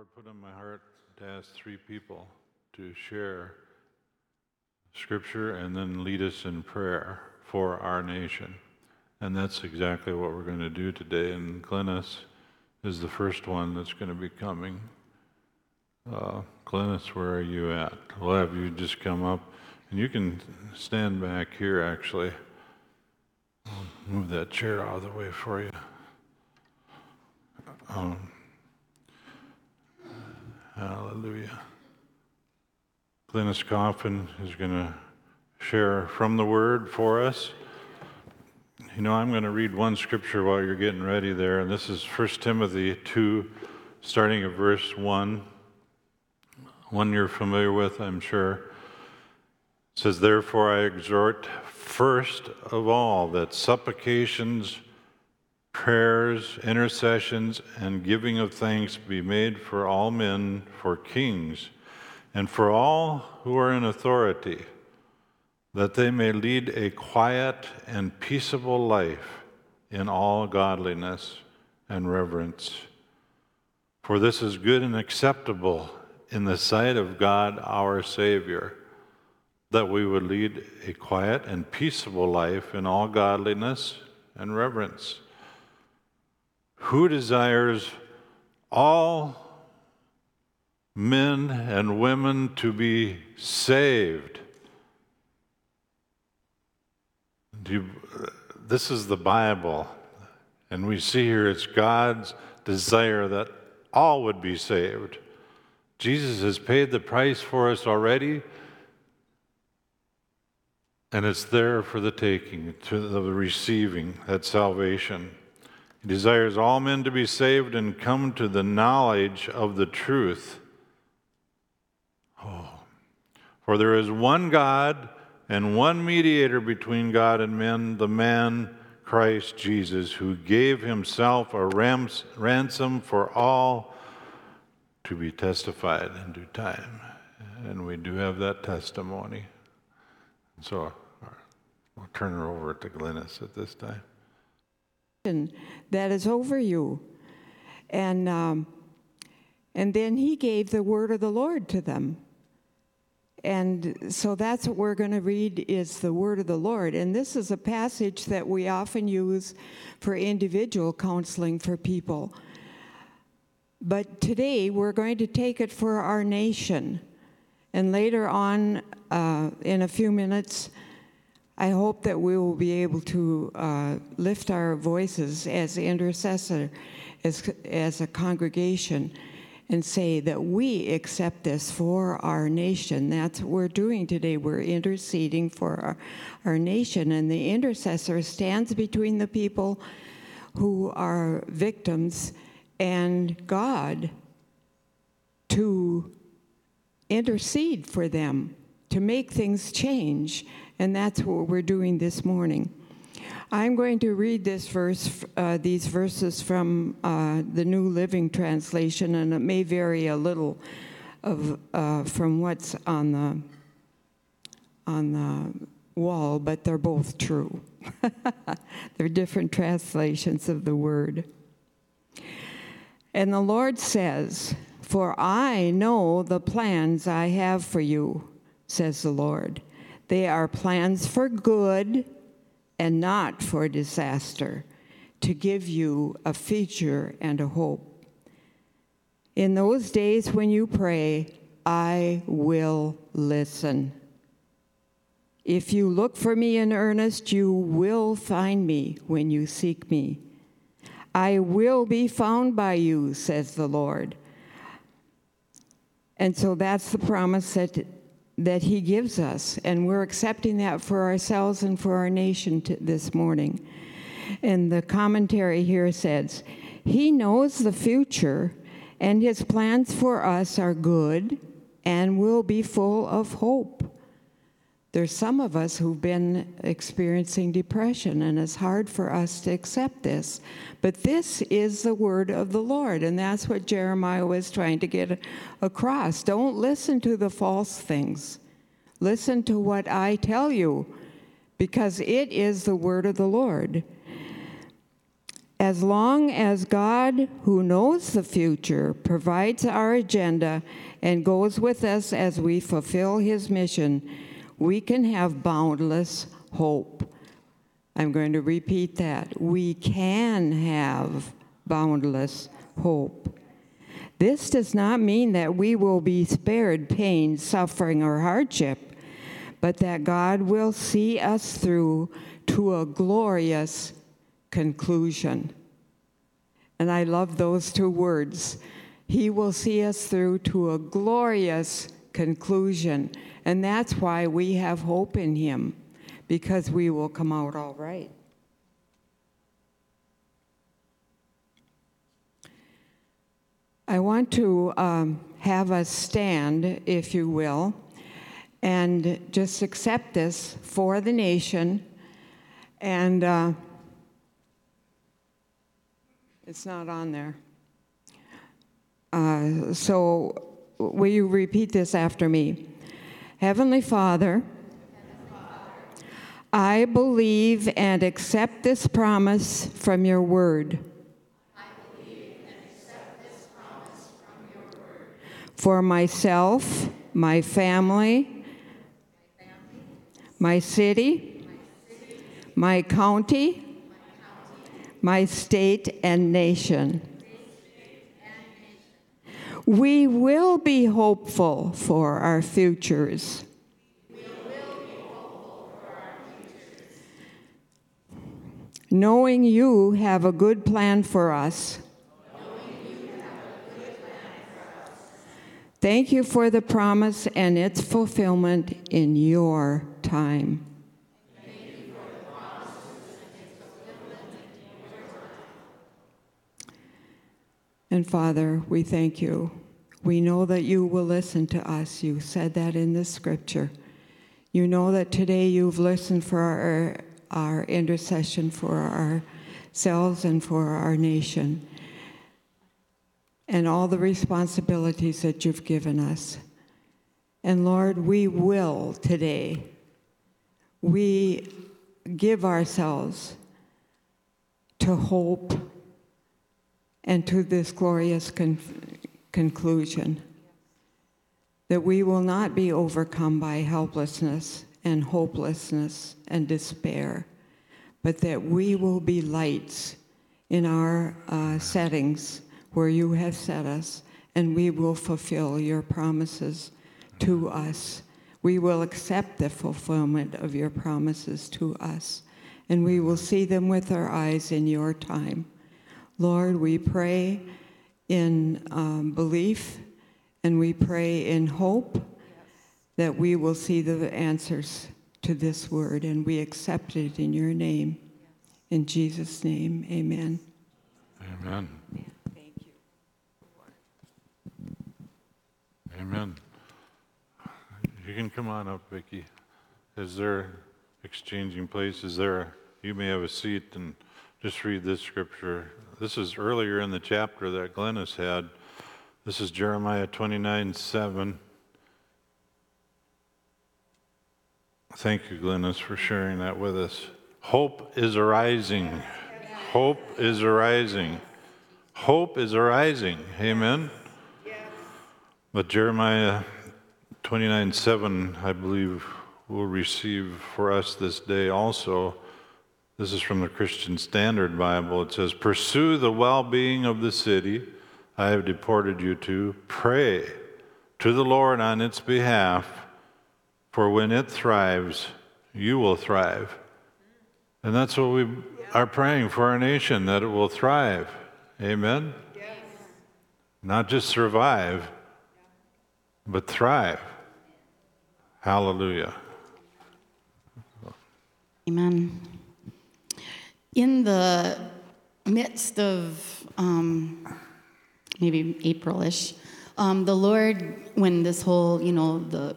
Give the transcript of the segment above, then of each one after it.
Lord put in my heart to ask three people to share scripture and then lead us in prayer for our nation. And that's exactly what we're going to do today. And Glennis is the first one that's going to be coming. Uh, Glennis, where are you at? We'll have you just come up. And you can stand back here, actually. I'll move that chair out of the way for you. Um, hallelujah. Glennis Coffin is going to share from the Word for us. You know, I'm going to read one scripture while you're getting ready there, and this is 1 Timothy 2, starting at verse 1. One you're familiar with, I'm sure. It says, Therefore, I exhort first of all that supplications, prayers, intercessions, and giving of thanks be made for all men, for kings, and for all who are in authority that they may lead a quiet and peaceable life in all godliness and reverence. For this is good and acceptable in the sight of God our Savior, that we would lead a quiet and peaceable life in all godliness and reverence. Who desires all men and women to be saved? You, this is the Bible, and we see here it's God's desire that all would be saved. Jesus has paid the price for us already, and it's there for the taking, to the receiving that salvation. He desires all men to be saved and come to the knowledge of the truth. Oh, for there is one God and one mediator between God and men, the man Christ Jesus, who gave himself a rams, ransom for all to be testified in due time. And we do have that testimony. So we'll turn her over to Glennis at this time. That is over you. And, um, and then he gave the word of the Lord to them. And so that's what we're going to read is the word of the Lord. And this is a passage that we often use for individual counseling for people. But today we're going to take it for our nation. And later on, uh, in a few minutes, I hope that we will be able to uh, lift our voices as intercessor, as, as a congregation and say that we accept this for our nation. That's what we're doing today. We're interceding for our, our nation, and the intercessor stands between the people who are victims and God to intercede for them, to make things change. And that's what we're doing this morning. I'm going to read this verse, uh, these verses from uh, the New Living Translation, and it may vary a little of, uh, from what's on the on the wall, but they're both true. they're different translations of the word. And the Lord says, For I know the plans I have for you, says the Lord. They are plans for good and not for disaster, to give you a future and a hope. In those days when you pray, I will listen. If you look for me in earnest, you will find me when you seek me. I will be found by you, says the Lord. And so that's the promise that that He gives us, and we're accepting that for ourselves and for our nation this morning. And the commentary here says, He knows the future, and His plans for us are good and will be full of hope. There's some of us who've been experiencing depression, and it's hard for us to accept this. But this is the word of the Lord, and that's what Jeremiah was trying to get across. Don't listen to the false things, listen to what I tell you, because it is the word of the Lord. As long as God, who knows the future, provides our agenda and goes with us as we fulfill his mission, we can have boundless hope. I'm going to repeat that. We can have boundless hope. This does not mean that we will be spared pain, suffering, or hardship, but that God will see us through to a glorious conclusion. And I love those two words. He will see us through to a glorious conclusion. And that's why we have hope in Him, because we will come out all right. I want to um, have us stand, if you will, and just accept this for the nation. And uh, it's not on there. Uh, so, will you repeat this after me? Heavenly Father, I believe and accept this promise from your word. For myself, my family, my city, my county, my state and nation. We will be hopeful for our futures. Knowing you have a good plan for us. Thank you for the promise and its fulfillment in your time. And Father, we thank you. We know that you will listen to us. You said that in the scripture. You know that today you've listened for our, our intercession for ourselves and for our nation and all the responsibilities that you've given us. And Lord, we will today, we give ourselves to hope and to this glorious conclusion that we will not be overcome by helplessness and hopelessness and despair, but that we will be lights in our uh, settings where you have set us, and we will fulfill your promises to us. We will accept the fulfillment of your promises to us, and we will see them with our eyes in your time. Lord, we pray in um, belief and we pray in hope that we will see the answers to this word, and we accept it in your name. In Jesus' name, amen. Amen. Thank you. Amen. You can come on up, Vicki. Is there exchanging places there? You may have a seat and just read this scripture. This is earlier in the chapter that Glennis had. This is Jeremiah 29 7. Thank you, Glennis, for sharing that with us. Hope is arising. Hope is arising. Hope is arising. Amen. But Jeremiah 29 7, I believe, will receive for us this day also. This is from the Christian Standard Bible. It says, Pursue the well being of the city I have deported you to. Pray to the Lord on its behalf, for when it thrives, you will thrive. And that's what we are praying for our nation, that it will thrive. Amen? Yes. Not just survive but thrive. Hallelujah. Amen. In the midst of um, maybe Aprilish, um, the Lord, when this whole, you know, the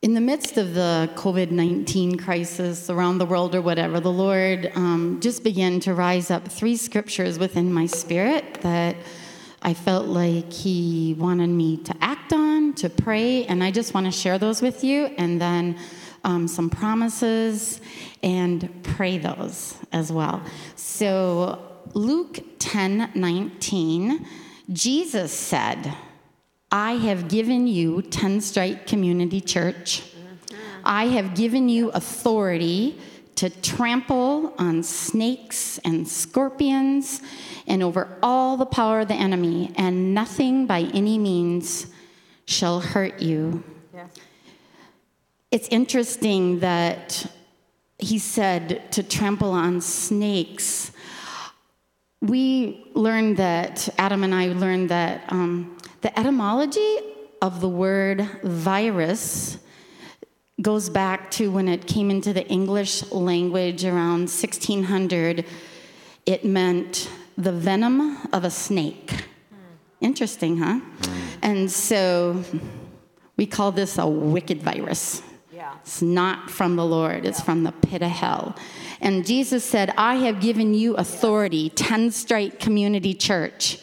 in the midst of the COVID 19 crisis around the world or whatever, the Lord um, just began to rise up three scriptures within my spirit that I felt like he wanted me to act on, to pray, and I just want to share those with you. And then um, some promises and pray those as well. So, Luke 10 19, Jesus said, I have given you Tenstrike Community Church. I have given you authority to trample on snakes and scorpions and over all the power of the enemy, and nothing by any means shall hurt you. It's interesting that he said to trample on snakes. We learned that, Adam and I learned that um, the etymology of the word virus goes back to when it came into the English language around 1600. It meant the venom of a snake. Interesting, huh? And so we call this a wicked virus. Yeah. It's not from the Lord, it's from the pit of hell. And Jesus said, I have given you authority, Tenstrike Community Church,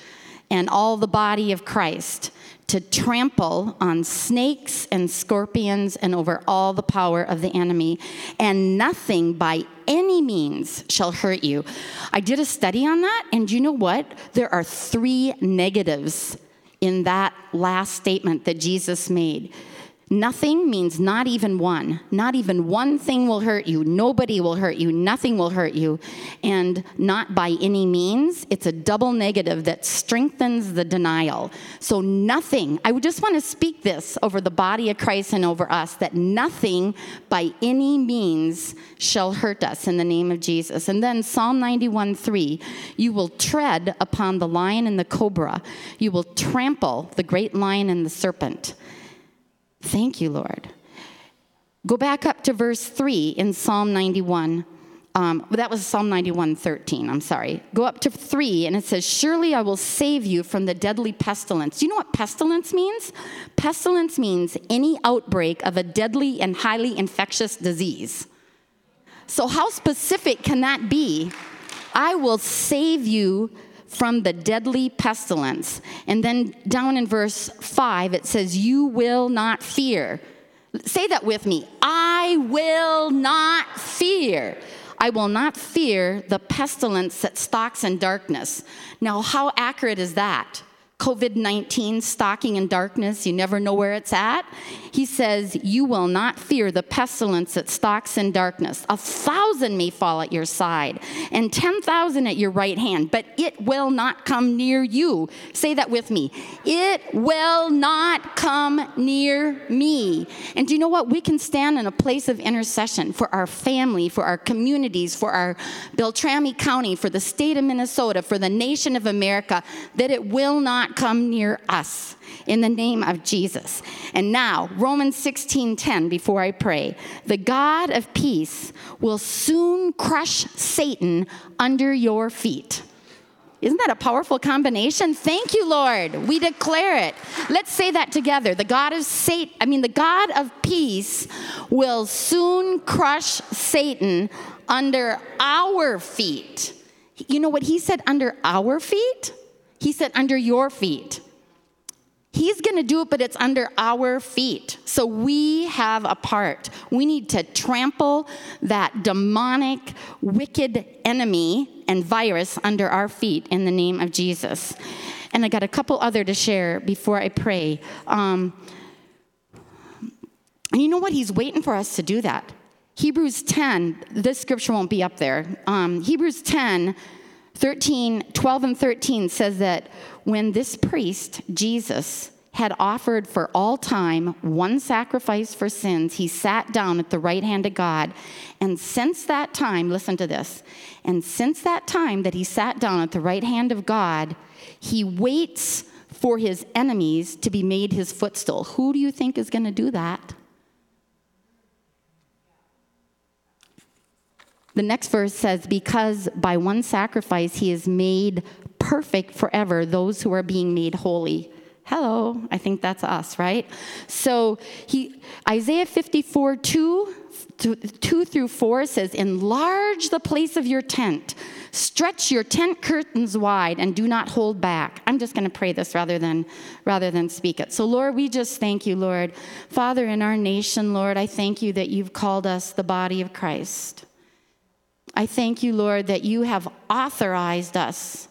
and all the body of Christ to trample on snakes and scorpions and over all the power of the enemy, and nothing by any means shall hurt you. I did a study on that, and you know what? There are three negatives in that last statement that Jesus made. Nothing means not even one. Not even one thing will hurt you. Nobody will hurt you. Nothing will hurt you. And not by any means. It's a double negative that strengthens the denial. So, nothing, I would just want to speak this over the body of Christ and over us that nothing by any means shall hurt us in the name of Jesus. And then Psalm 91 3 you will tread upon the lion and the cobra, you will trample the great lion and the serpent. Thank you, Lord. Go back up to verse 3 in Psalm 91. Um, that was Psalm 91 13, I'm sorry. Go up to 3, and it says, Surely I will save you from the deadly pestilence. Do you know what pestilence means? Pestilence means any outbreak of a deadly and highly infectious disease. So, how specific can that be? I will save you from the deadly pestilence. And then down in verse 5, it says, You will not fear. Say that with me. I will not fear. I will not fear the pestilence that stalks in darkness. Now, how accurate is that? COVID 19 stalking in darkness, you never know where it's at. He says, You will not fear the pestilence that stalks in darkness. A thousand may fall at your side, and 10,000 at your right hand, but it will not come near you. Say that with me. It will not come near me. And do you know what? We can stand in a place of intercession for our family, for our communities, for our Beltrami County, for the state of Minnesota, for the nation of America, that it will not come near us in the name of Jesus. And now, Romans 16:10 before I pray. The God of peace will soon crush Satan under your feet. Isn't that a powerful combination? Thank you, Lord. We declare it. Let's say that together. The God of Satan, I mean the God of peace will soon crush Satan under our feet. You know what he said under our feet? He said, under your feet. He's going to do it, but it's under our feet. So we have a part. We need to trample that demonic, wicked enemy and virus under our feet in the name of Jesus. And I got a couple other to share before I pray. Um, and you know what? He's waiting for us to do that. Hebrews 10, this scripture won't be up there. Um, Hebrews 10, 13, 12 and 13 says that when this priest, Jesus, had offered for all time one sacrifice for sins, he sat down at the right hand of God. And since that time, listen to this, and since that time that he sat down at the right hand of God, he waits for his enemies to be made his footstool. Who do you think is going to do that? The next verse says, Because by one sacrifice he has made perfect forever those who are being made holy. Hello, I think that's us, right? So he Isaiah 54, 2, 2 through 4 says, Enlarge the place of your tent, stretch your tent curtains wide, and do not hold back. I'm just going to pray this rather than rather than speak it. So, Lord, we just thank you, Lord. Father, in our nation, Lord, I thank you that you've called us the body of Christ. I thank you, Lord, that you have authorized us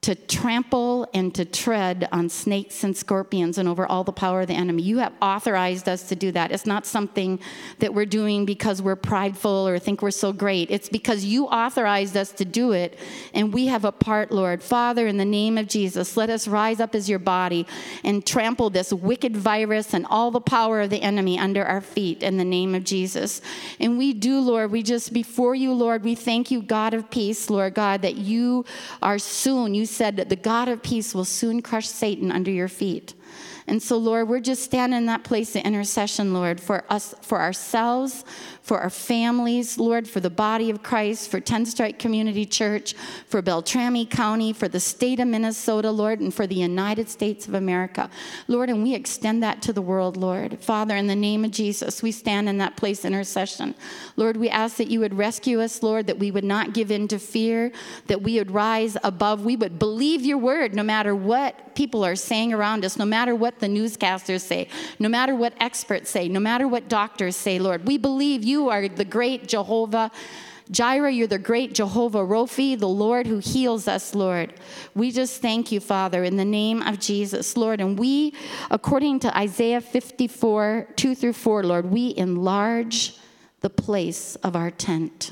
to trample and to tread on snakes and scorpions and over all the power of the enemy. You have authorized us to do that. It's not something that we're doing because we're prideful or think we're so great. It's because you authorized us to do it, and we have a part, Lord. Father, in the name of Jesus, let us rise up as your body and trample this wicked virus and all the power of the enemy under our feet in the name of Jesus. And we do, Lord, we just before you, Lord, we thank you, God of peace, Lord God, that you are soon, you said that the God of peace will soon crush Satan under your feet. And so, Lord, we're just standing in that place of intercession, Lord, for us, for ourselves, for our families, Lord, for the body of Christ, for Tenstrike Community Church, for Beltrami County, for the state of Minnesota, Lord, and for the United States of America. Lord, and we extend that to the world, Lord. Father, in the name of Jesus, we stand in that place intercession. Lord, we ask that you would rescue us, Lord, that we would not give in to fear, that we would rise above, we would believe your word no matter what people are saying around us, no matter what the newscasters say, no matter what experts say, no matter what doctors say, Lord. We believe you you are the great Jehovah. Jireh, you're the great Jehovah Rophi, the Lord who heals us, Lord. We just thank you, Father, in the name of Jesus, Lord. And we, according to Isaiah 54, 2 through 4, Lord, we enlarge the place of our tent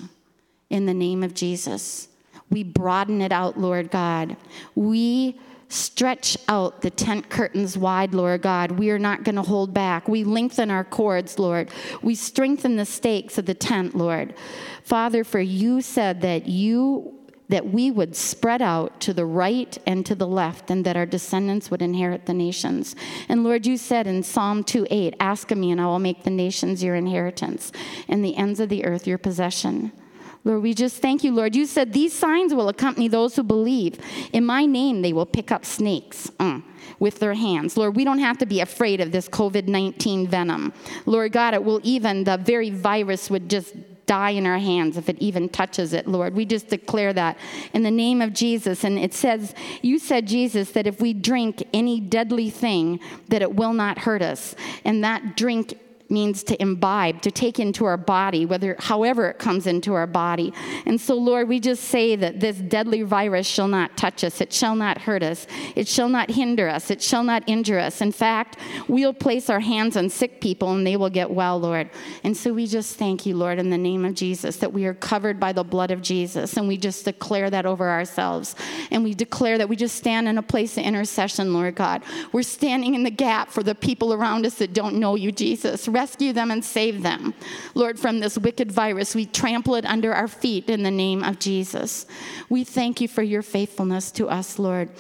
in the name of Jesus. We broaden it out, Lord God. We Stretch out the tent curtains wide, Lord God. We are not going to hold back. We lengthen our cords, Lord. We strengthen the stakes of the tent, Lord. Father, for you said that you that we would spread out to the right and to the left, and that our descendants would inherit the nations. And Lord, you said in Psalm 2 8, Ask of me, and I will make the nations your inheritance, and the ends of the earth your possession. Lord, we just thank you, Lord. You said these signs will accompany those who believe. In my name, they will pick up snakes. Uh, with their hands. Lord, we don't have to be afraid of this COVID 19 venom. Lord God, it will even, the very virus would just die in our hands if it even touches it, Lord. We just declare that in the name of Jesus. And it says, You said, Jesus, that if we drink any deadly thing, that it will not hurt us. And that drink means to imbibe, to take into our body, whether however it comes into our body. And so, Lord, we just say that this deadly virus shall not touch us, it shall not hurt us, it shall not hinder us, it shall not injure us. In fact, we'll place our hands on sick people and they will get well, Lord. And so we just thank you, Lord, in the name of Jesus, that we are covered by the blood of Jesus. And we just declare that over ourselves. And we declare that we just stand in a place of intercession, Lord God. We're standing in the gap for the people around us that don't know you, Jesus rescue them and save them. Lord, from this wicked virus, we trample it under our feet in the name of Jesus. We thank you for your faithfulness to us, Lord.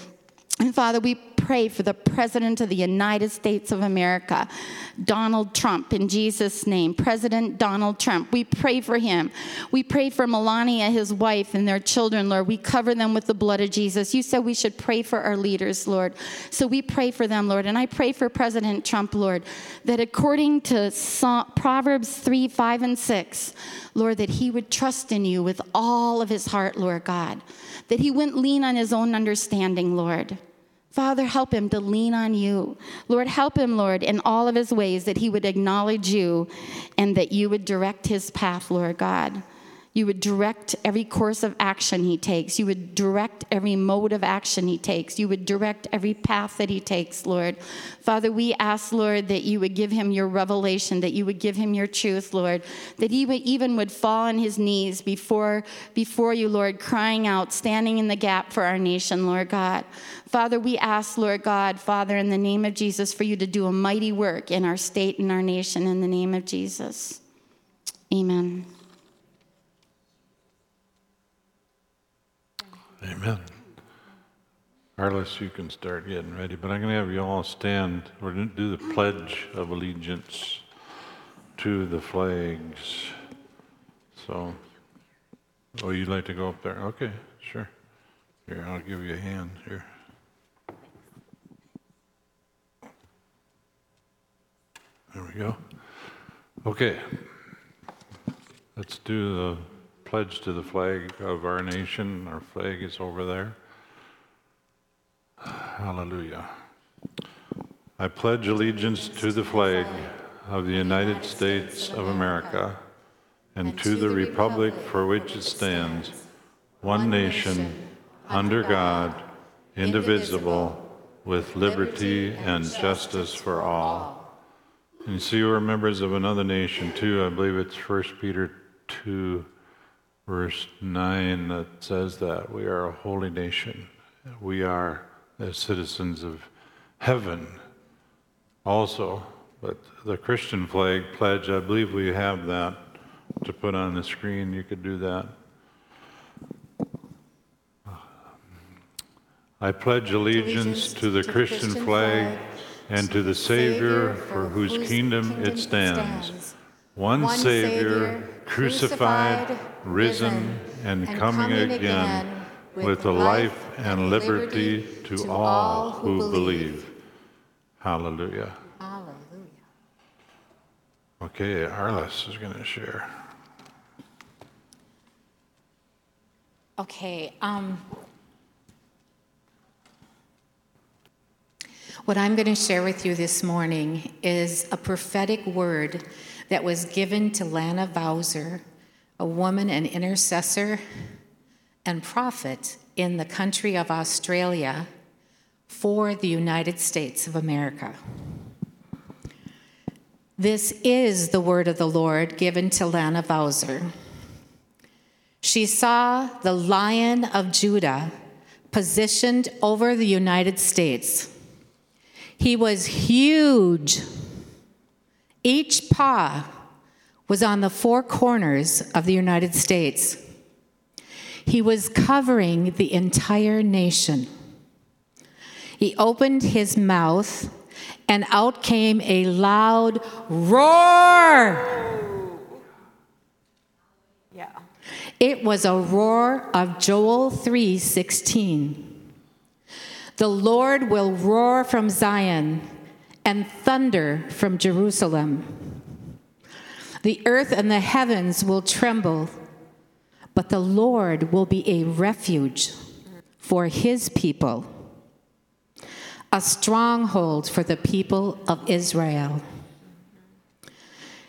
And Father, we pray for the President of the United States of America, Donald Trump, in Jesus' name. President Donald Trump, we pray for him. We pray for Melania, his wife, and their children, Lord. We cover them with the blood of Jesus. You said we should pray for our leaders, Lord. So we pray for them, Lord. And I pray for President Trump, Lord, that according to Proverbs 3 5 and 6, Lord, that he would trust in you with all of his heart, Lord God, that he wouldn't lean on his own understanding, Lord. Father, help him to lean on you. Lord, help him, Lord, in all of his ways that he would acknowledge you and that you would direct his path, Lord God. You would direct every course of action he takes. You would direct every mode of action he takes. You would direct every path that he takes, Lord. Father, we ask, Lord, that you would give him your revelation, that you would give him your truth, Lord, that he would even would fall on his knees before, before you, Lord, crying out, standing in the gap for our nation, Lord God. Father, we ask, Lord God, Father, in the name of Jesus, for you to do a mighty work in our state and our nation in the name of Jesus. Amen. Amen. Carlos, you can start getting ready, but I'm going to have you all stand. or do the Pledge of Allegiance to the flags. So, oh, you'd like to go up there? Okay, sure. Here, I'll give you a hand here. There we go. Okay, let's do the pledge to the flag of our nation. Our flag is over there. Hallelujah. I pledge allegiance to the flag of the United States of America and to the republic for which it stands, one nation, under God, indivisible, with liberty and justice for all. And so you see, we're members of another nation too. I believe it's 1 Peter 2, verse 9, that says that we are a holy nation. We are as citizens of heaven also. But the Christian flag pledge, I believe we have that to put on the screen. You could do that. I pledge allegiance to the Christian flag and to the Savior for whose kingdom it stands, one Savior, crucified, risen, and coming again, with the life and liberty to all who believe. Hallelujah. Hallelujah. Okay, Arliss is going to share. Okay. Um, what I'm going to share with you this morning is a prophetic word that was given to Lana Vawser, a woman and intercessor and prophet in the country of Australia for the United States of America. This is the word of the Lord given to Lana Vawser. She saw the Lion of Judah positioned over the United States. He was huge. Each paw was on the four corners of the United States. He was covering the entire nation. He opened his mouth, and out came a loud roar. Yeah. It was a roar of Joel 3:16. The Lord will roar from Zion and thunder from Jerusalem. The earth and the heavens will tremble, but the Lord will be a refuge for his people, a stronghold for the people of Israel.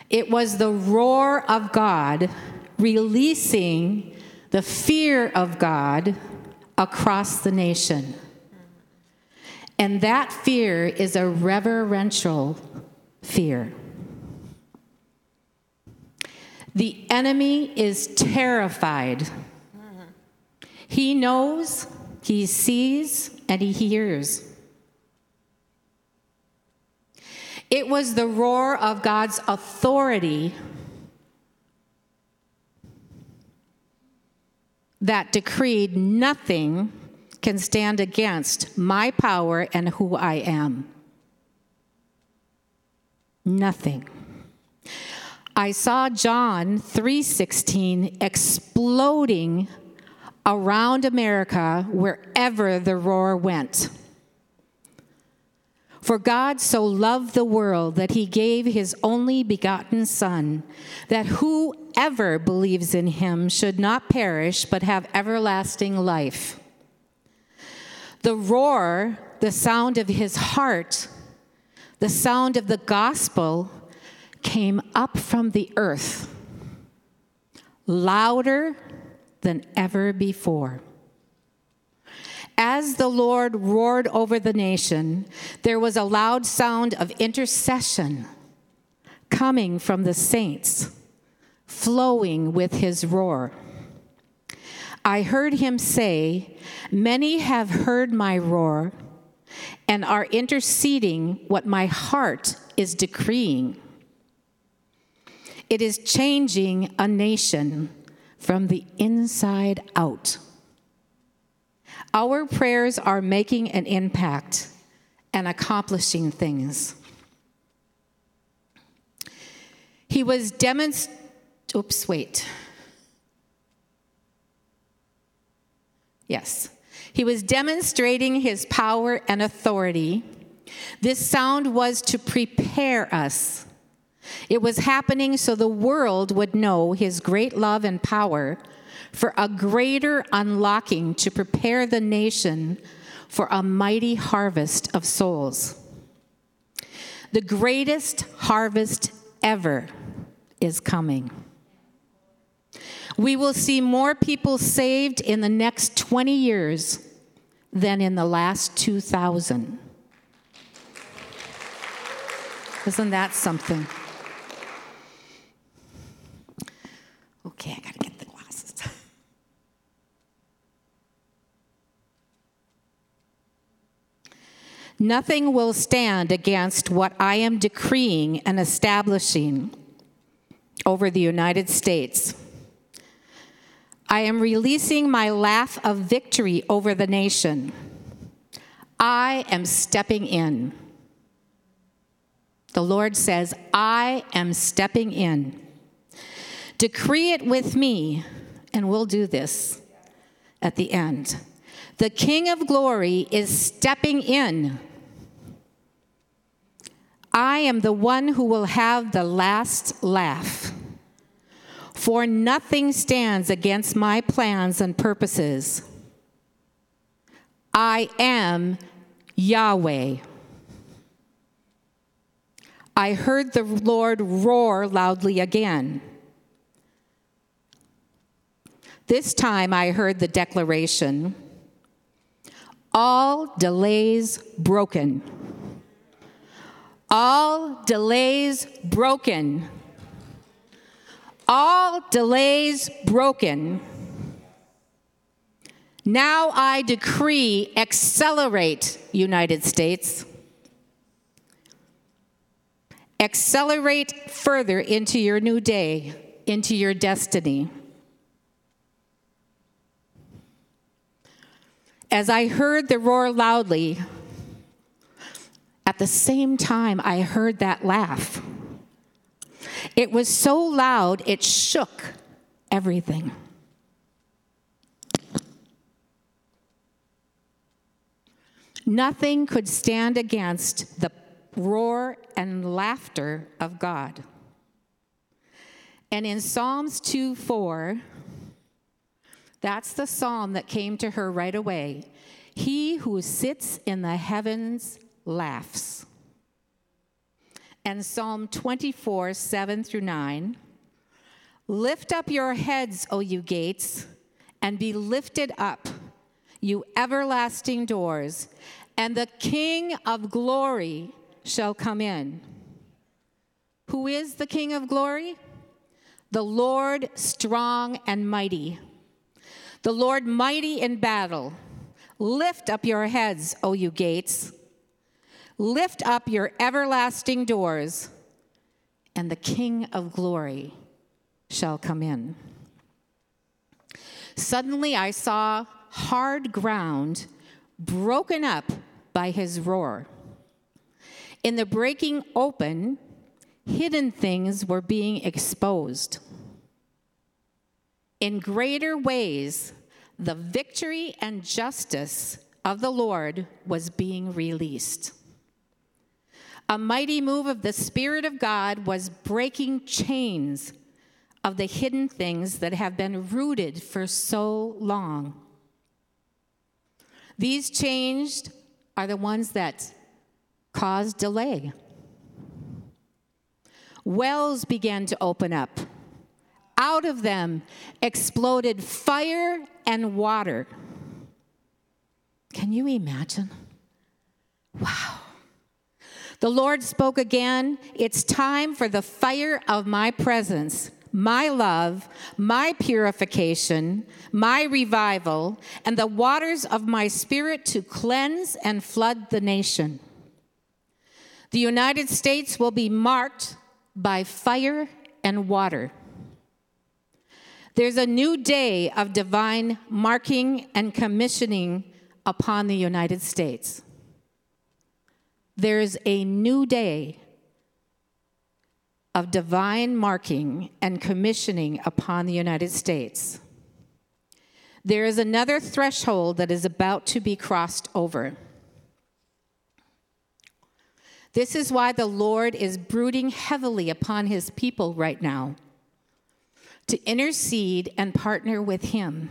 It was the roar of God releasing the fear of God across the nation. And that fear is a reverential fear. The enemy is terrified. He knows, he sees, and he hears. It was the roar of God's authority that decreed nothing can stand against my power and who I am. Nothing. I saw John 3:16 exploding around America wherever the roar went. For God so loved the world that he gave his only begotten Son, that whoever believes in him should not perish but have everlasting life. The roar, the sound of his heart, the sound of the gospel came up from the earth, louder than ever before. As the Lord roared over the nation, there was a loud sound of intercession coming from the saints, flowing with his roar. I heard him say, Many have heard my roar and are interceding what my heart is decreeing. It is changing a nation from the inside out. Our prayers are making an impact and accomplishing things. He was demonstrating, oops, wait. Yes. He was demonstrating his power and authority. This sound was to prepare us It was happening so the world would know his great love and power for a greater unlocking to prepare the nation for a mighty harvest of souls. The greatest harvest ever is coming. We will see more people saved in the next 20 years than in the last 2,000. Isn't that something? Okay, I gotta get the glasses. Nothing will stand against what I am decreeing and establishing over the United States. I am releasing my laugh of victory over the nation. I am stepping in. The Lord says, I am stepping in. Decree it with me, and we'll do this at the end. The King of glory is stepping in. I am the one who will have the last laugh. For nothing stands against my plans and purposes. I am Yahweh. I heard the Lord roar loudly again. This time I heard the declaration all delays broken. All delays broken. All delays broken. Now I decree accelerate, United States. Accelerate further into your new day, into your destiny. As I heard the roar loudly, at the same time I heard that laugh. It was so loud, it shook everything. Nothing could stand against the roar and laughter of God. And in Psalms 2 4, that's the psalm that came to her right away. He who sits in the heavens laughs. And Psalm 24, 7 through 9. Lift up your heads, O you gates, and be lifted up, you everlasting doors, and the King of glory shall come in. Who is the King of glory? The Lord strong and mighty the Lord mighty in battle. Lift up your heads, O you gates. Lift up your everlasting doors, and the King of glory shall come in. Suddenly I saw hard ground broken up by his roar. In the breaking open, hidden things were being exposed. In greater ways, the victory and justice of the Lord was being released. A mighty move of the Spirit of God was breaking chains of the hidden things that have been rooted for so long. These changed are the ones that cause delay. Wells began to open up out of them exploded fire and water. Can you imagine? Wow. The Lord spoke again It's time for the fire of my presence, my love, my purification, my revival, and the waters of my spirit to cleanse and flood the nation. The United States will be marked by fire and water. There's a new day of divine marking and commissioning upon the United States. There's a new day of divine marking and commissioning upon the United States. There is another threshold that is about to be crossed over. This is why the Lord is brooding heavily upon his people right now to intercede and partner with him,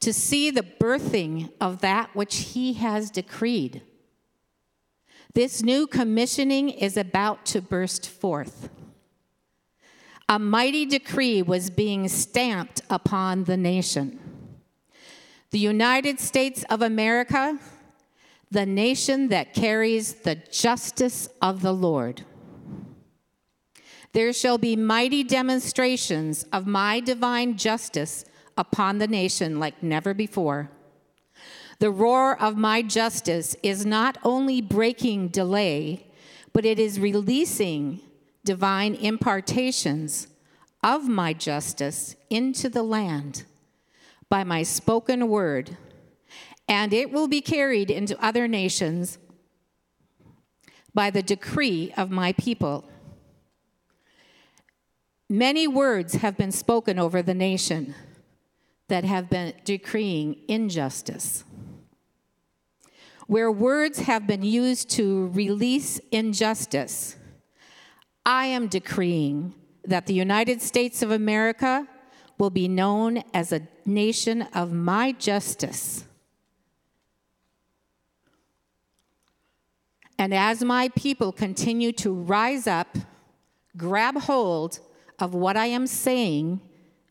to see the birthing of that which he has decreed. This new commissioning is about to burst forth. A mighty decree was being stamped upon the nation. The United States of America, the nation that carries the justice of the Lord. There shall be mighty demonstrations of my divine justice upon the nation like never before. The roar of my justice is not only breaking delay, but it is releasing divine impartations of my justice into the land by my spoken word, and it will be carried into other nations by the decree of my people. Many words have been spoken over the nation that have been decreeing injustice. Where words have been used to release injustice, I am decreeing that the United States of America will be known as a nation of my justice. And as my people continue to rise up, grab hold of what I am saying,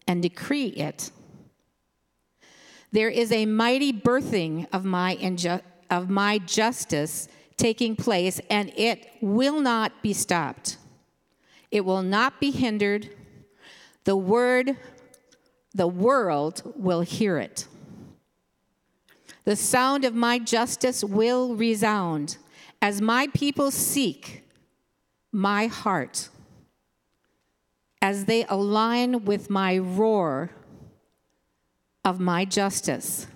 and decree it, there is a mighty birthing of my, inju- of my justice taking place, and it will not be stopped. It will not be hindered. The word, the world will hear it. The sound of my justice will resound as my people seek my heart, as they align with my roar of my justice.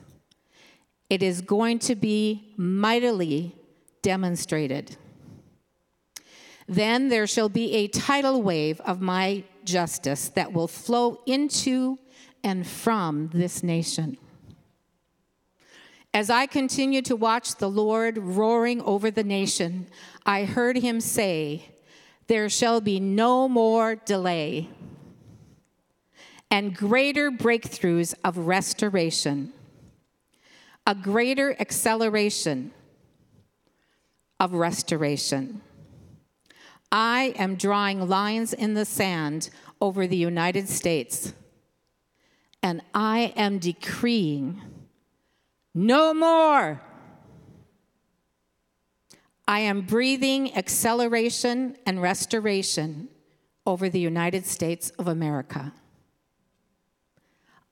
It is going to be mightily demonstrated. Then there shall be a tidal wave of my justice that will flow into and from this nation. As I continued to watch the Lord roaring over the nation, I heard him say, There shall be no more delay, and greater breakthroughs of restoration, a greater acceleration of restoration. I am drawing lines in the sand over the United States, and I am decreeing no more. I am breathing acceleration and restoration over the United States of America.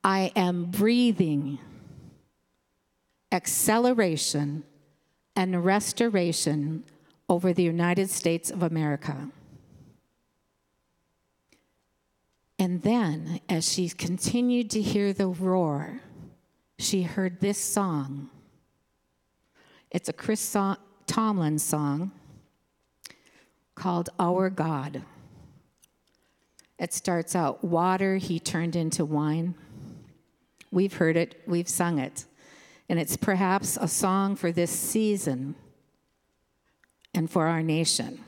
I am breathing acceleration and restoration over the United States of America. And then, as she continued to hear the roar, she heard this song. It's a Chris so- Tomlin song called Our God. It starts out, Water he turned into wine. We've heard it, we've sung it. And it's perhaps a song for this season and for our nation.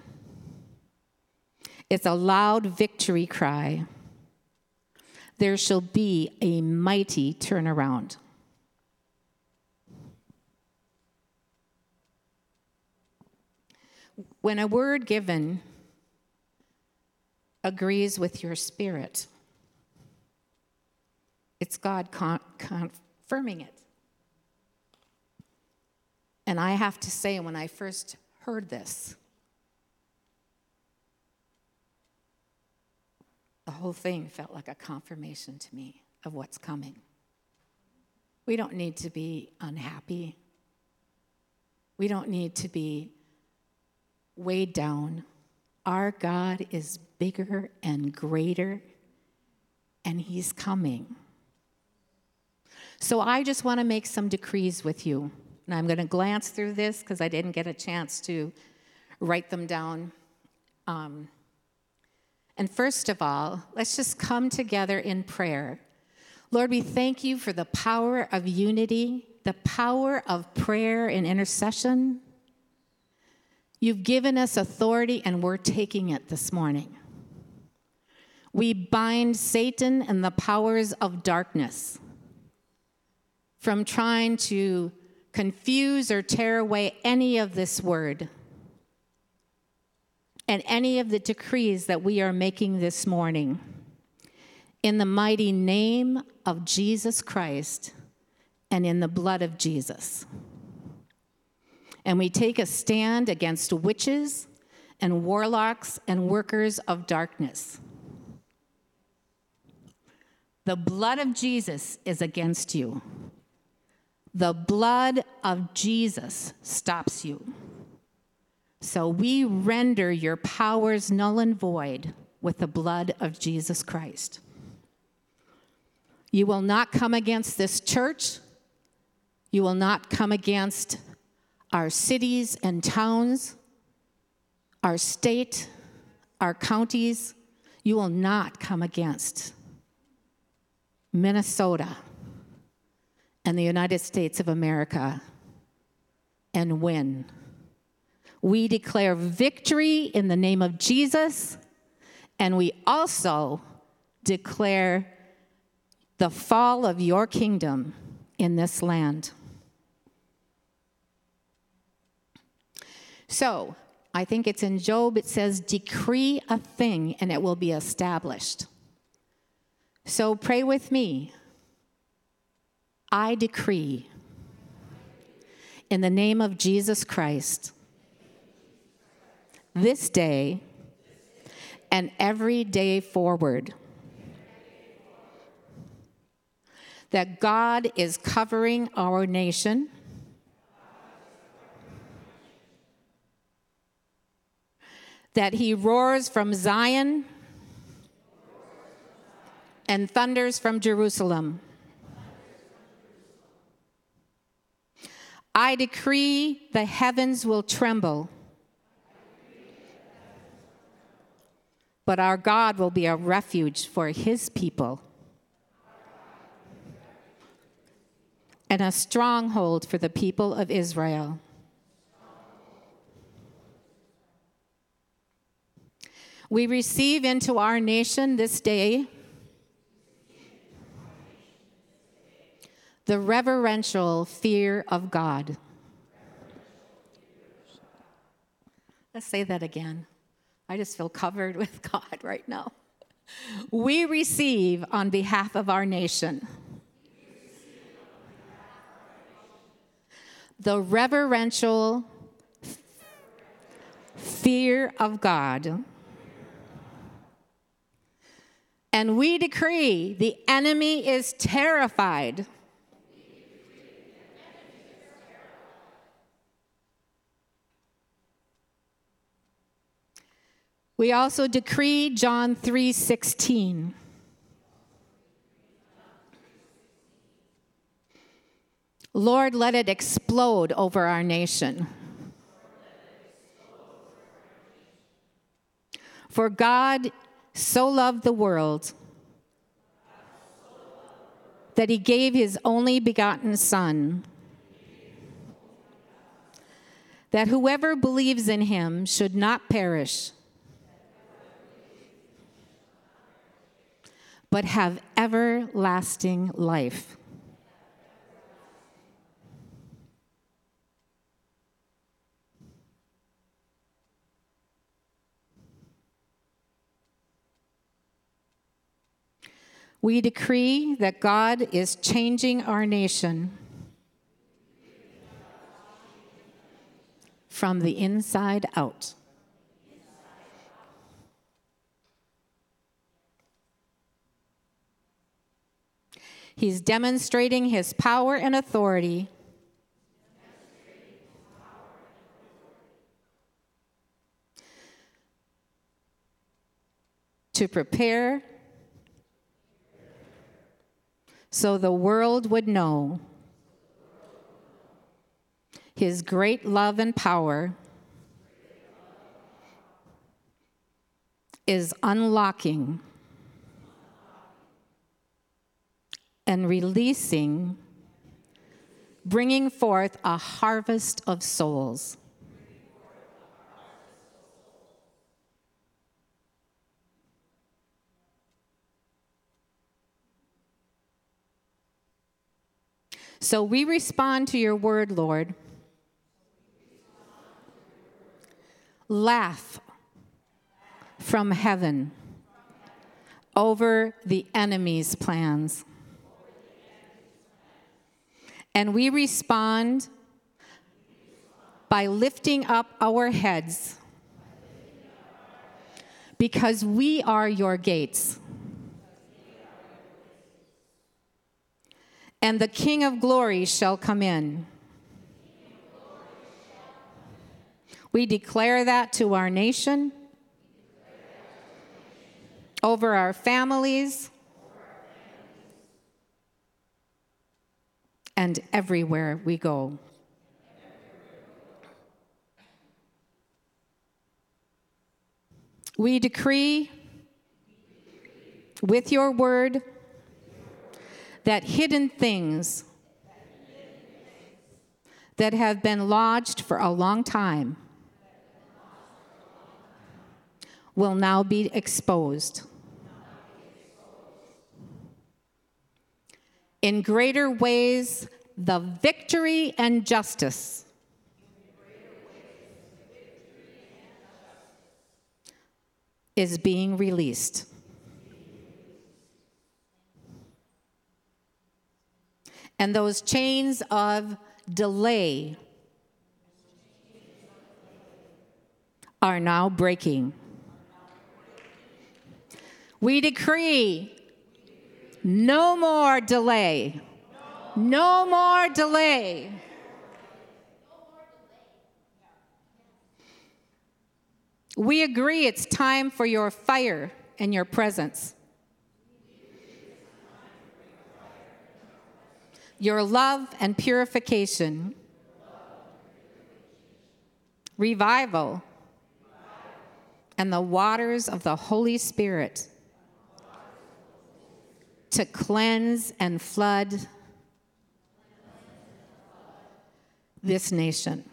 It's a loud victory cry. There shall be a mighty turnaround. When a word given agrees with your spirit, it's God con- confirming it. And I have to say, when I first heard this, the whole thing felt like a confirmation to me of what's coming. We don't need to be unhappy. We don't need to be weighed down. Our God is bigger and greater, and He's coming. So I just want to make some decrees with you. And I'm going to glance through this because I didn't get a chance to write them down. Um, and first of all, let's just come together in prayer. Lord, we thank you for the power of unity, the power of prayer and intercession. You've given us authority, and we're taking it this morning. We bind Satan and the powers of darkness from trying to confuse or tear away any of this word and any of the decrees that we are making this morning. In the mighty name of Jesus Christ and in the blood of Jesus. And we take a stand against witches and warlocks and workers of darkness. The blood of Jesus is against you. The blood of Jesus stops you. So we render your powers null and void with the blood of Jesus Christ. You will not come against this church. You will not come against our cities and towns, our state, our counties. You will not come against Minnesota and the United States of America and win. We declare victory in the name of Jesus, and we also declare the fall of your kingdom in this land. So, I think it's in Job, it says, decree a thing and it will be established. So, pray with me. I decree in the name of Jesus Christ this day and every day forward that God is covering our nation. That he roars from Zion and thunders from Jerusalem. I decree the heavens will tremble, but our God will be a refuge for his people and a stronghold for the people of Israel. We receive into our nation this day the reverential fear of God. Let's say that again. I just feel covered with God right now. We receive on behalf of our nation the reverential fear of God and we decree the enemy is terrified. We also decree John 3:16. Lord, let it explode over our nation. For God so loved the world that he gave his only begotten Son, that whoever believes in him should not perish, but have everlasting life. We decree that God is changing our nation from the inside out. He's demonstrating his power and authority. To prepare so the world would know his great love and power is unlocking and releasing, bringing forth a harvest of souls. So we respond to your word, Lord. Laugh from heaven over the enemy's plans. And we respond by lifting up our heads because we are your gates. And the King of glory shall come in. We declare that to our nation, over our families, and everywhere we go. We decree with your word that hidden things that have been lodged for a long time will now be exposed. In greater ways, the victory and justice is being released. And those chains of delay are now breaking. We decree no more delay. No more delay. We agree it's time for your fire and your presence. Your love and purification. Revival. And the waters of the Holy Spirit to cleanse and flood this nation.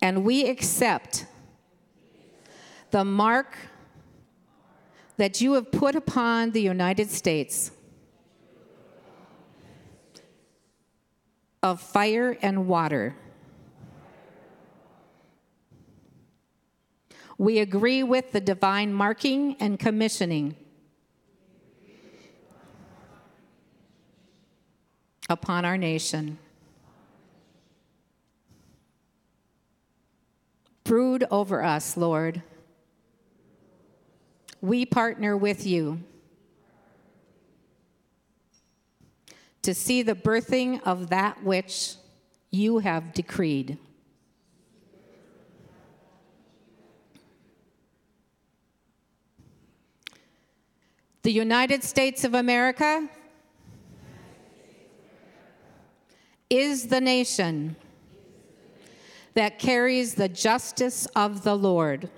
And we accept the mark that you have put upon the United States of fire and water. We agree with the divine marking and commissioning upon our nation. Brood over us, Lord. We partner with you to see the birthing of that which you have decreed. The United States of America is the nation that carries the justice of the Lord.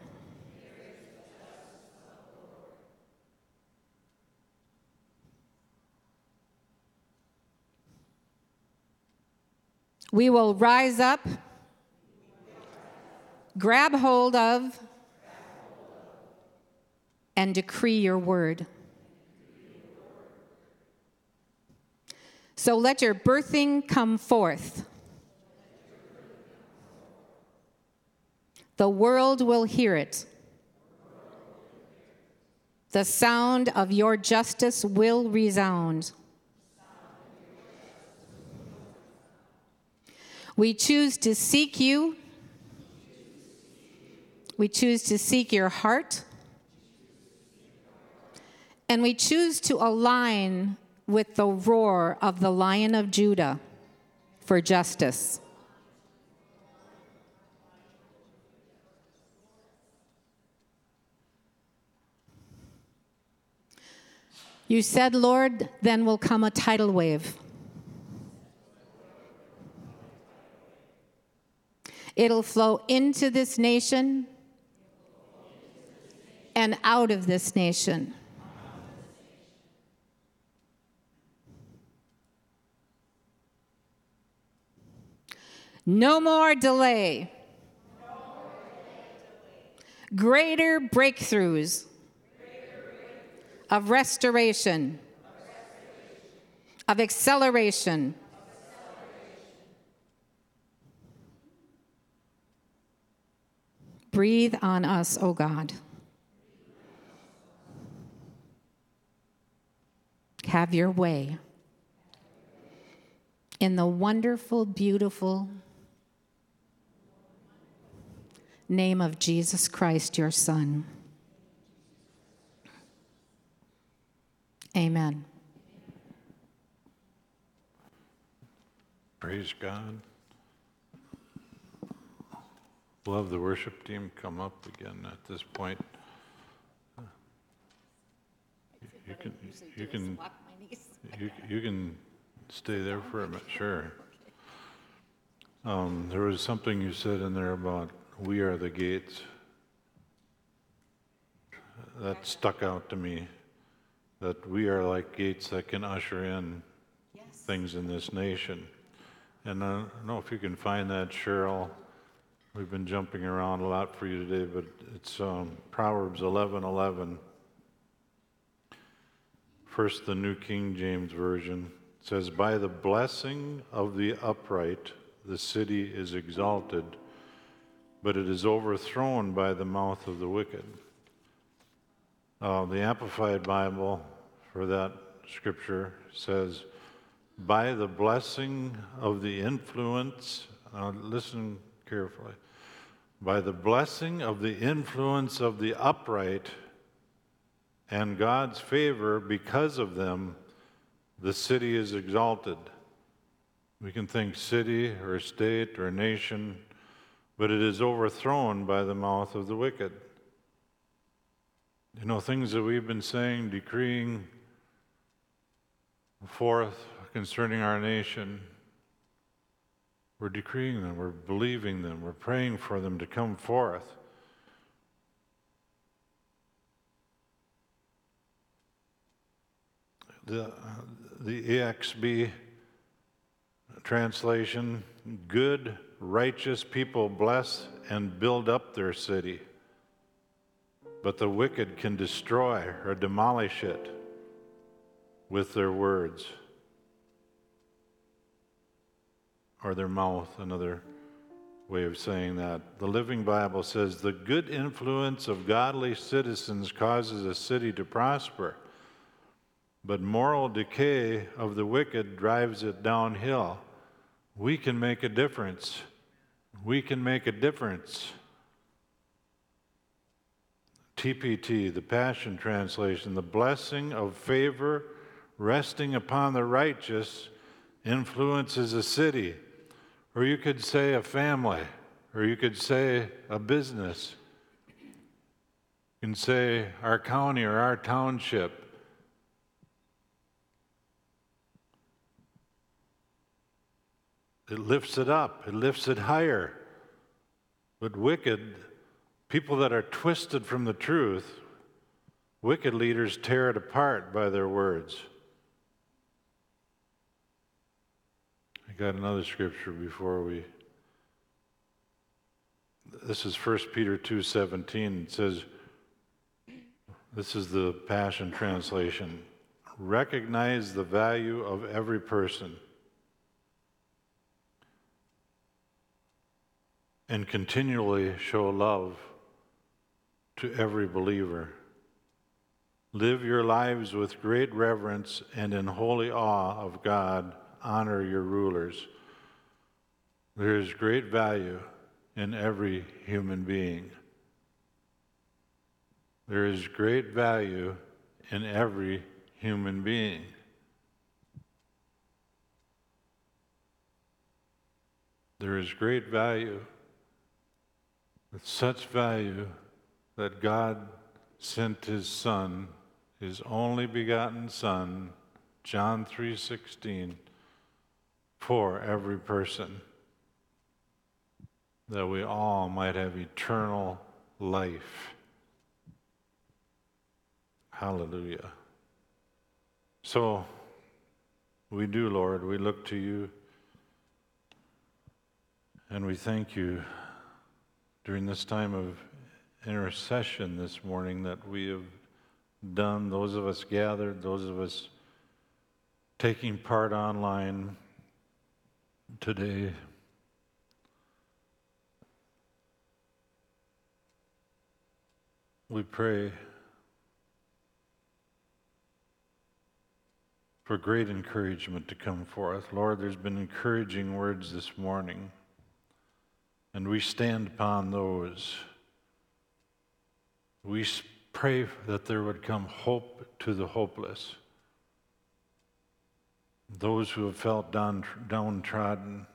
We will rise up, grab hold of, and decree your word. So let your birthing come forth. The world will hear it. The sound of your justice will resound. We choose to seek you. We choose to seek your heart. And we choose to align with the roar of the Lion of Judah for justice. You said, Lord, then will come a tidal wave. It'll flow into this nation and out of this nation. No more delay. Greater breakthroughs of restoration, of acceleration. Breathe on us, O God. Have your way. In the wonderful, beautiful name of Jesus Christ, your Son. Amen. Praise God. We'll have the worship team come up again at this point. You can, you can, you, you can stay there for a minute, sure. Um, there was something you said in there about we are the gates. That stuck out to me. That we are like gates that can usher in things in this nation. And I don't know if you can find that, Cheryl. We've been jumping around a lot for you today, but it's um, Proverbs 11 11. First, the New King James Version says, By the blessing of the upright, the city is exalted, but it is overthrown by the mouth of the wicked. Uh, the Amplified Bible for that scripture says, By the blessing of the influence, uh, listen carefully, by the blessing of the influence of the upright and God's favor because of them, the city is exalted. We can think city or state or nation, but it is overthrown by the mouth of the wicked. You know, things that we've been saying, decreeing forth concerning our nation, we're decreeing them, we're believing them, we're praying for them to come forth. The, the EXB translation good, righteous people bless and build up their city, but the wicked can destroy or demolish it with their words or their mouth, another way of saying that. The Living Bible says the good influence of godly citizens causes a city to prosper, but moral decay of the wicked drives it downhill. We can make a difference. We can make a difference. TPT, the Passion Translation, the blessing of favor resting upon the righteous influences a city or you could say a family, or you could say a business. You can say our county or our township. It lifts it up, it lifts it higher. But wicked, people that are twisted from the truth, wicked leaders tear it apart by their words. Got another scripture before we. This is 1 Peter 2:17. It says, this is the Passion Translation. Recognize the value of every person and continually show love to every believer. Live your lives with great reverence and in holy awe of God honor your rulers. There is great value in every human being. There is great value in every human being. There is great value, with such value that God sent his son, his only begotten son, John 3:16 for every person, that we all might have eternal life. Hallelujah. So, we do, Lord, we look to you and we thank you during this time of intercession this morning that we have done, those of us gathered, those of us taking part online today. We pray for great encouragement to come forth. Lord, there's been encouraging words this morning, and we stand upon those. We pray that there would come hope to the hopeless, those who have felt down, downtrodden,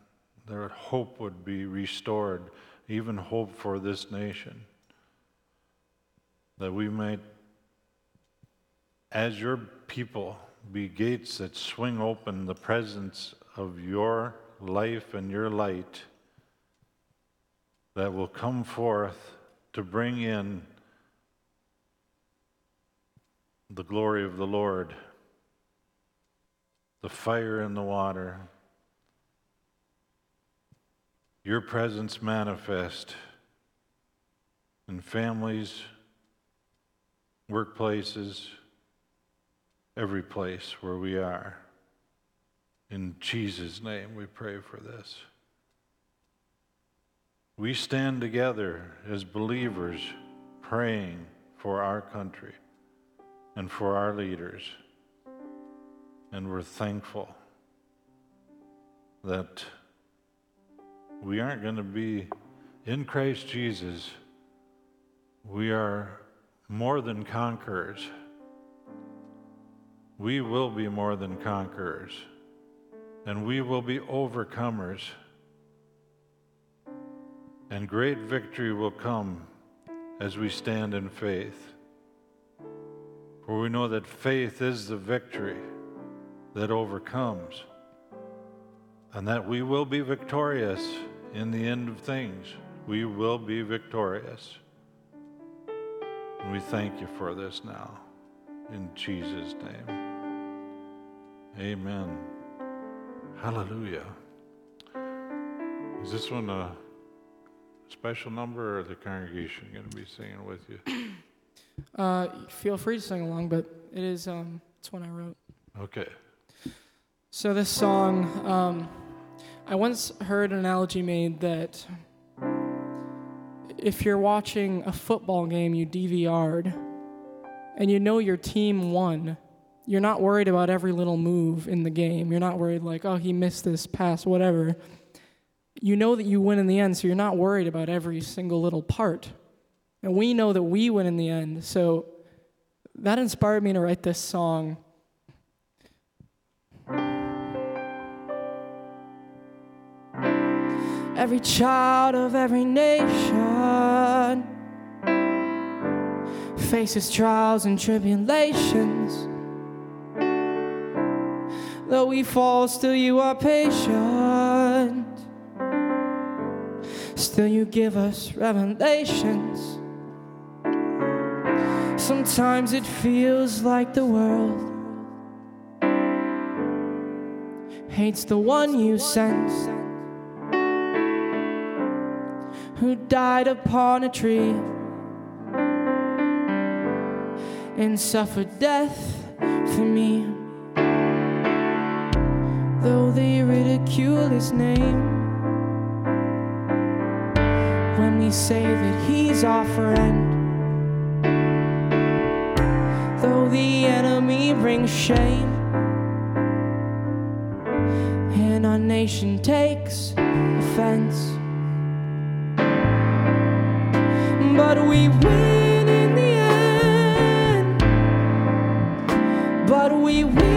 their hope would be restored, even hope for this nation. That we might, as your people, be gates that swing open the presence of your life and your light that will come forth to bring in the glory of the Lord, the fire and the water, your presence manifest in families workplaces, every place where we are. In Jesus' name, we pray for this. We stand together as believers praying for our country and for our leaders. And we're thankful that we aren't going to be in Christ Jesus. We are more than conquerors. We will be more than conquerors, and we will be overcomers. And great victory will come as we stand in faith. For we know that faith is the victory that overcomes, and that we will be victorious in the end of things. We will be victorious. And we thank you for this now. In Jesus' name. Amen. Hallelujah. Is this one a special number or the congregation going to be singing with you? Uh, feel free to sing along, but it is um, it's one I wrote. Okay. So this song, um, I once heard an analogy made that if you're watching a football game you DVR'd and you know your team won, you're not worried about every little move in the game. You're not worried like, oh, he missed this pass, whatever. You know that you win in the end, so you're not worried about every single little part. And we know that we win in the end. So that inspired me to write this song. Every child of every nation faces trials and tribulations. Though we fall, still you are patient. Still you give us revelations. Sometimes it feels like the world hates the one you sent who died upon a tree and suffered death for me. Though they ridicule his name, when we say that he's our friend, though the enemy brings shame, and our nation takes offense. We win in the end. But we win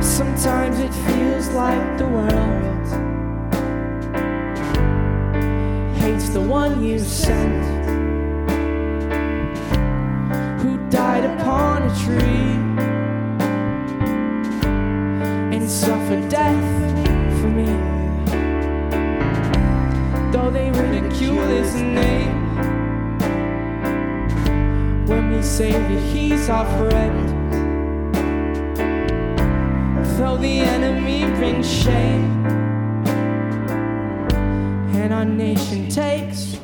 Sometimes it feels like the world hates the one you sent, who died upon a tree and suffered death for me. Though they ridicule his name, that he's our friend. Though the enemy brings shame, and our nation takes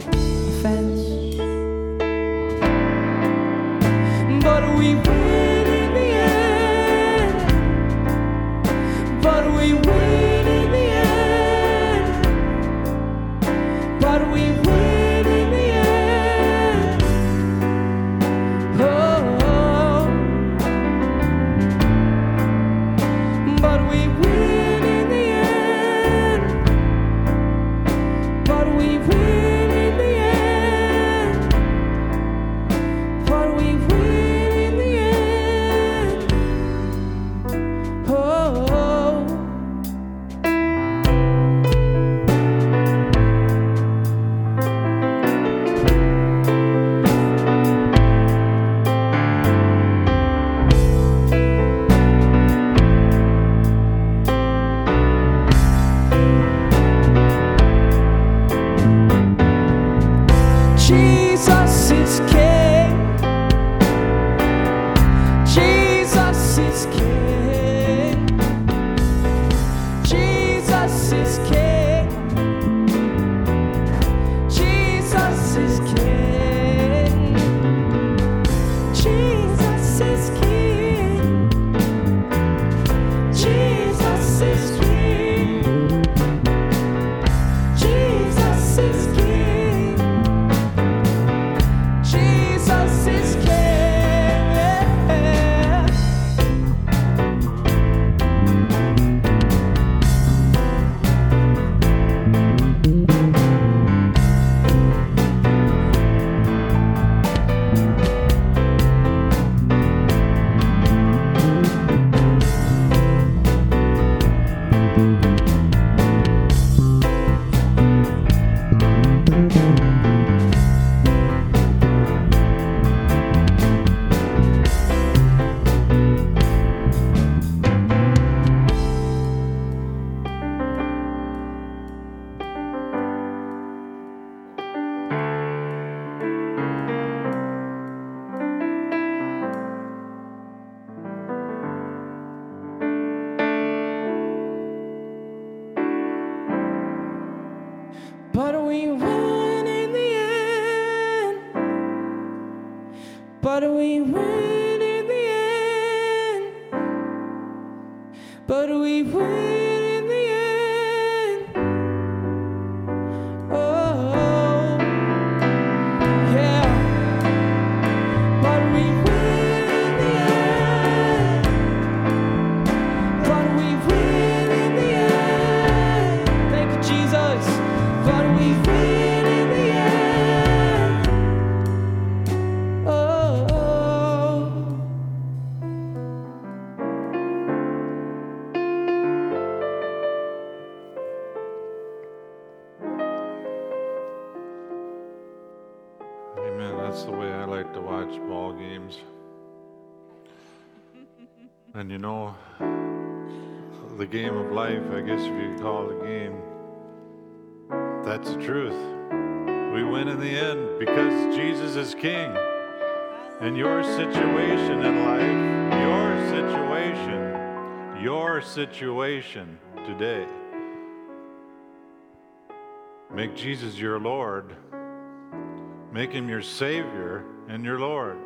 I guess if you call it a game, that's the truth. We win in the end because Jesus is King. And your situation in life, your situation, your situation today, make Jesus your Lord. Make him your Savior and your Lord.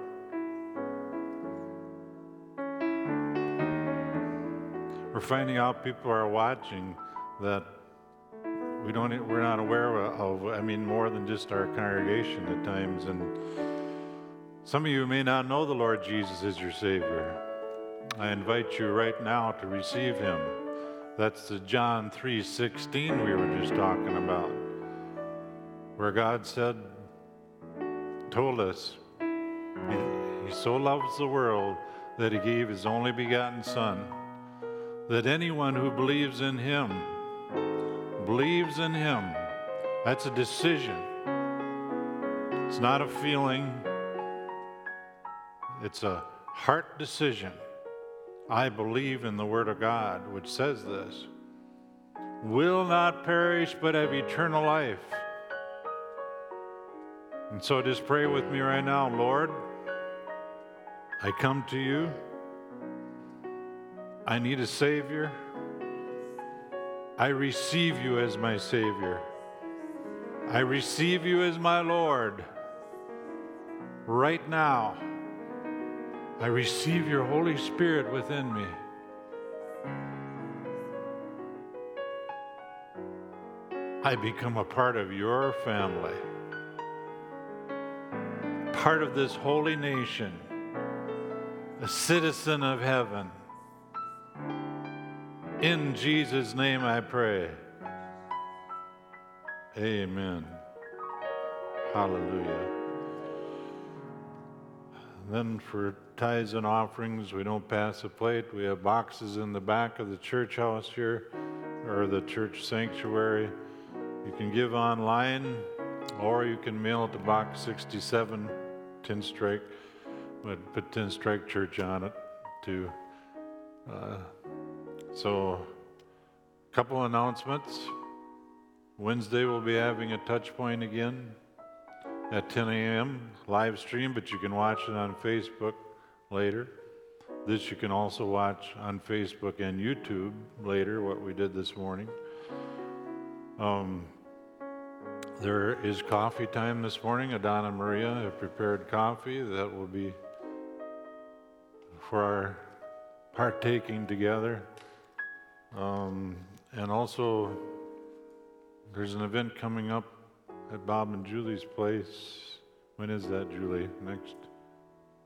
We're finding out people are watching that we don't, we're not aware of, I mean, more than just our congregation at times. And some of you may not know the Lord Jesus as your Savior. I invite you right now to receive him. That's the John 3:16 we were just talking about. Where God said, told us, he, He so loves the world that he gave his only begotten Son, that anyone who believes in him, believes in him, that's a decision. It's not a feeling, it's a heart decision. I believe in the Word of God, which says this will not perish but have eternal life. And so just pray with me right now, Lord. I come to you. I need a Savior. I receive you as my Savior. I receive you as my Lord. Right now, I receive your Holy Spirit within me. I become a part of your family, part of this holy nation, a citizen of heaven. In Jesus' name I pray. Amen. Hallelujah. Then for tithes and offerings, we don't pass a plate. We have boxes in the back of the church house here, or the church sanctuary. You can give online, or you can mail it to Box 67, Tenstrike, but put Tenstrike Church on it too. Uh, so, a couple announcements. Wednesday we'll be having a touch point again at 10 a.m. live stream, but you can watch it on Facebook later. This you can also watch on Facebook and YouTube later, what we did this morning. Um, there is coffee time this morning. Adana Maria have prepared coffee that will be for our partaking together. Um, and also, there's an event coming up at Bob and Julie's place. When is that, Julie? Next?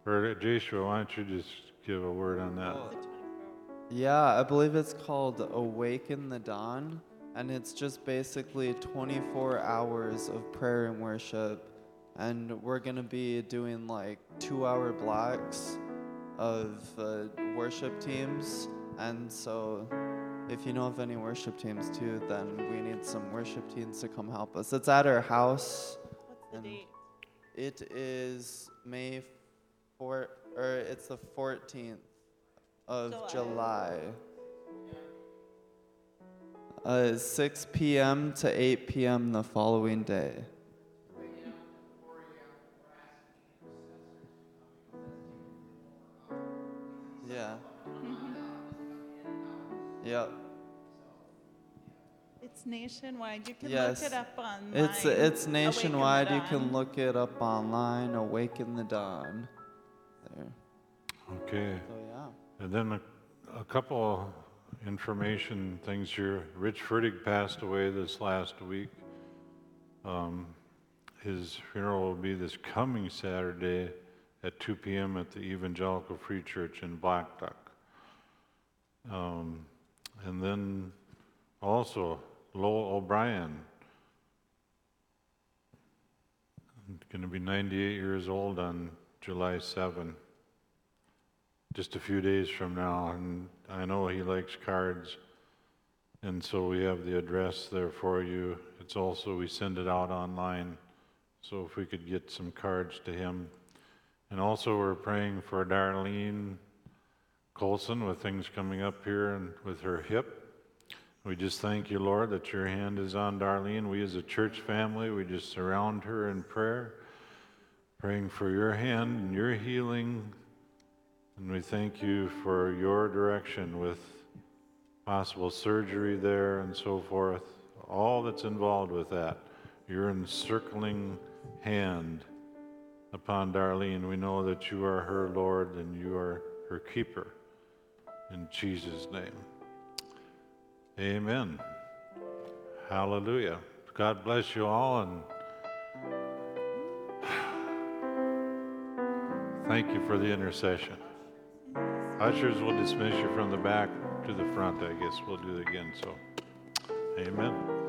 Or Joshua, why don't you just give a word on that? Yeah, I believe it's called Awaken the Dawn, and it's just basically 24 hours of prayer and worship. And we're going to be doing like two hour blocks of uh, worship teams. And so, if you know of any worship teams too, then we need some worship teams to come help us. It's at our house. What's the date? It is May 4, or it's the 14th of July. Uh, 6 p.m. to 8 p.m. the following day. Yeah. Yep. It's nationwide. You can Yes. look it up online. It's it's the nationwide. You can Dawn. look it up online. Awaken the dawn. There. Okay. So yeah. And then a, a couple information things here. Rich Furtig passed away this last week. Um, his funeral will be this coming Saturday at 2 p.m. at the Evangelical Free Church in Black Duck. Um, and then also Lowell O'Brien, going to be 98 years old on July 7 just a few days from now, and I know he likes cards, and so we have the address there for you. It's also, we send it out online, so if we could get some cards to him. And also, we're praying for Darlene Colson with things coming up here and with her hip. We just thank you, Lord, that your hand is on Darlene. We as a church family, we just surround her in prayer, praying for your hand and your healing and we thank you for your direction with possible surgery there and so forth, all that's involved with that. Your encircling hand upon Darlene. We know that you are her Lord and you are her keeper. In Jesus' name. Amen. Hallelujah. God bless you all and thank you for the intercession. Ushers will dismiss you from the back to the front, I guess we'll do it again, so, amen.